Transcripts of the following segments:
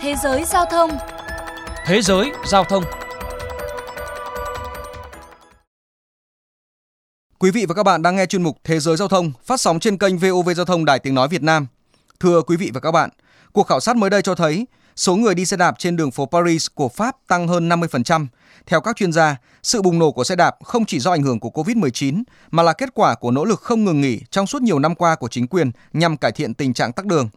Thế giới giao thông Thế giới giao thông Quý vị và các bạn đang nghe chuyên mục Thế giới giao thông phát sóng trên kênh VOV Giao thông Đài Tiếng Nói Việt Nam. Thưa quý vị và các bạn, cuộc khảo sát mới đây cho thấy số người đi xe đạp trên đường phố Paris của Pháp tăng hơn 50%. Theo các chuyên gia, sự bùng nổ của xe đạp không chỉ do ảnh hưởng của Covid-19 mà là kết quả của nỗ lực không ngừng nghỉ trong suốt nhiều năm qua của chính quyền nhằm cải thiện tình trạng tắc đường.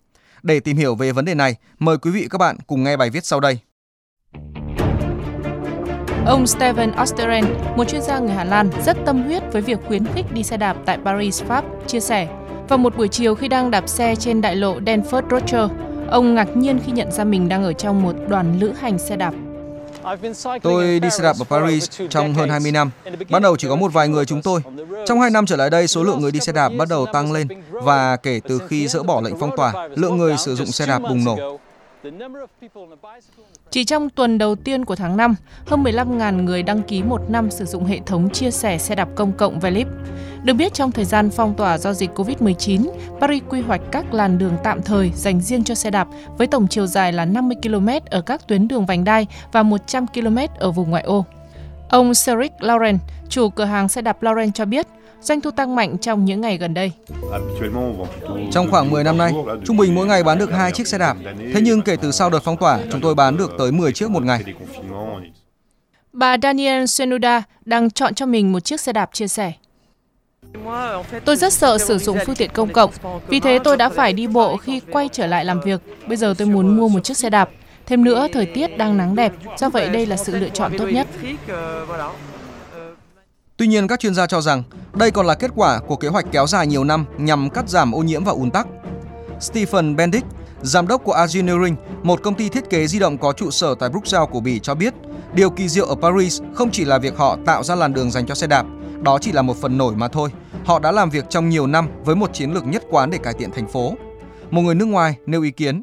Để tìm hiểu về vấn đề này, mời quý vị các bạn cùng nghe bài viết sau đây. Ông Steven Osteren, một chuyên gia người Hà Lan rất tâm huyết với việc khuyến khích đi xe đạp tại Paris, Pháp, chia sẻ. Vào một buổi chiều khi đang đạp xe trên đại lộ Denford Rocher, ông ngạc nhiên khi nhận ra mình đang ở trong một đoàn lữ hành xe đạp. Tôi đi xe đạp ở Paris trong hơn 20 năm. Ban đầu chỉ có một vài người chúng tôi. Trong 2 năm trở lại đây, số lượng người đi xe đạp bắt đầu tăng lên và kể từ khi dỡ bỏ lệnh phong tỏa, lượng người sử dụng xe đạp bùng nổ. Chỉ trong tuần đầu tiên của tháng 5, hơn 15.000 người đăng ký một năm sử dụng hệ thống chia sẻ xe đạp công cộng Velib. Được biết trong thời gian phong tỏa do dịch Covid-19, Paris quy hoạch các làn đường tạm thời dành riêng cho xe đạp với tổng chiều dài là 50 km ở các tuyến đường vành đai và 100 km ở vùng ngoại ô. Ông Cedric Lauren, chủ cửa hàng xe đạp Lauren cho biết, doanh thu tăng mạnh trong những ngày gần đây. Trong khoảng 10 năm nay, trung bình mỗi ngày bán được 2 chiếc xe đạp. Thế nhưng kể từ sau đợt phong tỏa, chúng tôi bán được tới 10 chiếc một ngày. Bà Daniel Senuda đang chọn cho mình một chiếc xe đạp chia sẻ. Tôi rất sợ sử dụng phương tiện công cộng, vì thế tôi đã phải đi bộ khi quay trở lại làm việc. Bây giờ tôi muốn mua một chiếc xe đạp. Thêm nữa, thời tiết đang nắng đẹp, do vậy đây là sự lựa chọn tốt nhất. Tuy nhiên, các chuyên gia cho rằng đây còn là kết quả của kế hoạch kéo dài nhiều năm nhằm cắt giảm ô nhiễm và ùn tắc. Stephen Bendick, giám đốc của Engineering, một công ty thiết kế di động có trụ sở tại Bruxelles của Bỉ cho biết, điều kỳ diệu ở Paris không chỉ là việc họ tạo ra làn đường dành cho xe đạp, đó chỉ là một phần nổi mà thôi. Họ đã làm việc trong nhiều năm với một chiến lược nhất quán để cải thiện thành phố. Một người nước ngoài nêu ý kiến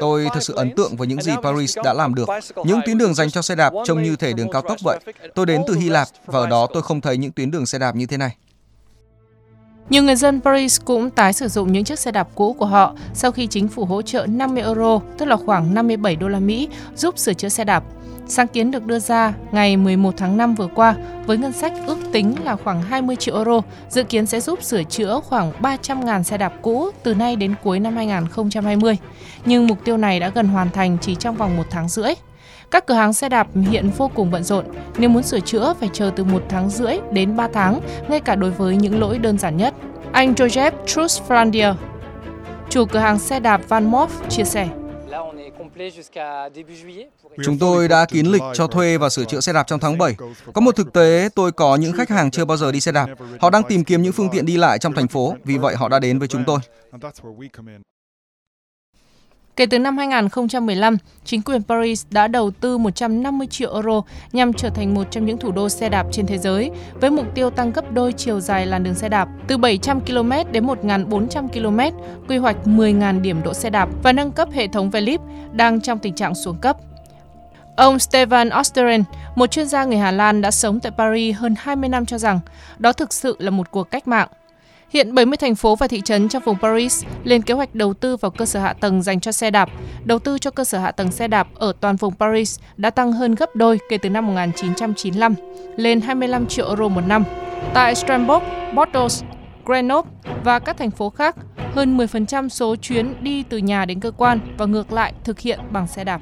Tôi thật sự ấn tượng với những gì Paris đã làm được. Những tuyến đường dành cho xe đạp trông như thể đường cao tốc vậy. Tôi đến từ Hy Lạp và ở đó tôi không thấy những tuyến đường xe đạp như thế này. Nhiều người dân Paris cũng tái sử dụng những chiếc xe đạp cũ của họ sau khi chính phủ hỗ trợ 50 euro, tức là khoảng 57 đô la Mỹ, giúp sửa chữa xe đạp. Sáng kiến được đưa ra ngày 11 tháng 5 vừa qua với ngân sách ước tính là khoảng 20 triệu euro, dự kiến sẽ giúp sửa chữa khoảng 300.000 xe đạp cũ từ nay đến cuối năm 2020. Nhưng mục tiêu này đã gần hoàn thành chỉ trong vòng một tháng rưỡi. Các cửa hàng xe đạp hiện vô cùng bận rộn. Nếu muốn sửa chữa phải chờ từ một tháng rưỡi đến 3 tháng, ngay cả đối với những lỗi đơn giản nhất. Anh Joseph Trusfrandier, chủ cửa hàng xe đạp Van Moof, chia sẻ. Chúng tôi đã kín lịch cho thuê và sửa chữa xe đạp trong tháng 7. Có một thực tế, tôi có những khách hàng chưa bao giờ đi xe đạp. Họ đang tìm kiếm những phương tiện đi lại trong thành phố, vì vậy họ đã đến với chúng tôi. Kể từ năm 2015, chính quyền Paris đã đầu tư 150 triệu euro nhằm trở thành một trong những thủ đô xe đạp trên thế giới, với mục tiêu tăng gấp đôi chiều dài làn đường xe đạp từ 700 km đến 1.400 km, quy hoạch 10.000 điểm đỗ xe đạp và nâng cấp hệ thống Velib đang trong tình trạng xuống cấp. Ông Steven Osteren, một chuyên gia người Hà Lan đã sống tại Paris hơn 20 năm cho rằng đó thực sự là một cuộc cách mạng. Hiện 70 thành phố và thị trấn trong vùng Paris lên kế hoạch đầu tư vào cơ sở hạ tầng dành cho xe đạp. Đầu tư cho cơ sở hạ tầng xe đạp ở toàn vùng Paris đã tăng hơn gấp đôi kể từ năm 1995, lên 25 triệu euro một năm. Tại Strasbourg, Bordeaux, Grenoble và các thành phố khác, hơn 10% số chuyến đi từ nhà đến cơ quan và ngược lại thực hiện bằng xe đạp.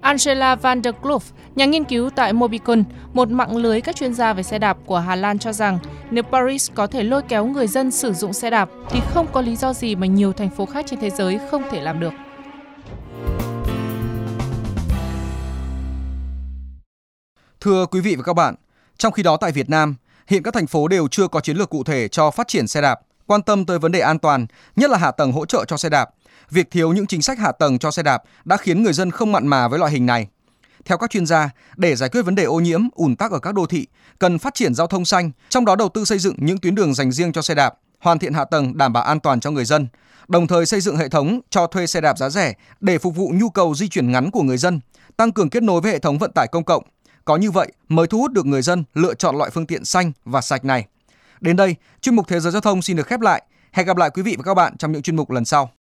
Angela van der Kloof, nhà nghiên cứu tại Mobicon, một mạng lưới các chuyên gia về xe đạp của Hà Lan cho rằng nếu Paris có thể lôi kéo người dân sử dụng xe đạp thì không có lý do gì mà nhiều thành phố khác trên thế giới không thể làm được. Thưa quý vị và các bạn, trong khi đó tại Việt Nam, hiện các thành phố đều chưa có chiến lược cụ thể cho phát triển xe đạp, quan tâm tới vấn đề an toàn, nhất là hạ tầng hỗ trợ cho xe đạp. Việc thiếu những chính sách hạ tầng cho xe đạp đã khiến người dân không mặn mà với loại hình này. Theo các chuyên gia, để giải quyết vấn đề ô nhiễm, ùn tắc ở các đô thị, cần phát triển giao thông xanh, trong đó đầu tư xây dựng những tuyến đường dành riêng cho xe đạp, hoàn thiện hạ tầng đảm bảo an toàn cho người dân, đồng thời xây dựng hệ thống cho thuê xe đạp giá rẻ để phục vụ nhu cầu di chuyển ngắn của người dân, tăng cường kết nối với hệ thống vận tải công cộng. Có như vậy mới thu hút được người dân lựa chọn loại phương tiện xanh và sạch này. Đến đây, chuyên mục Thế giới giao thông xin được khép lại. Hẹn gặp lại quý vị và các bạn trong những chuyên mục lần sau.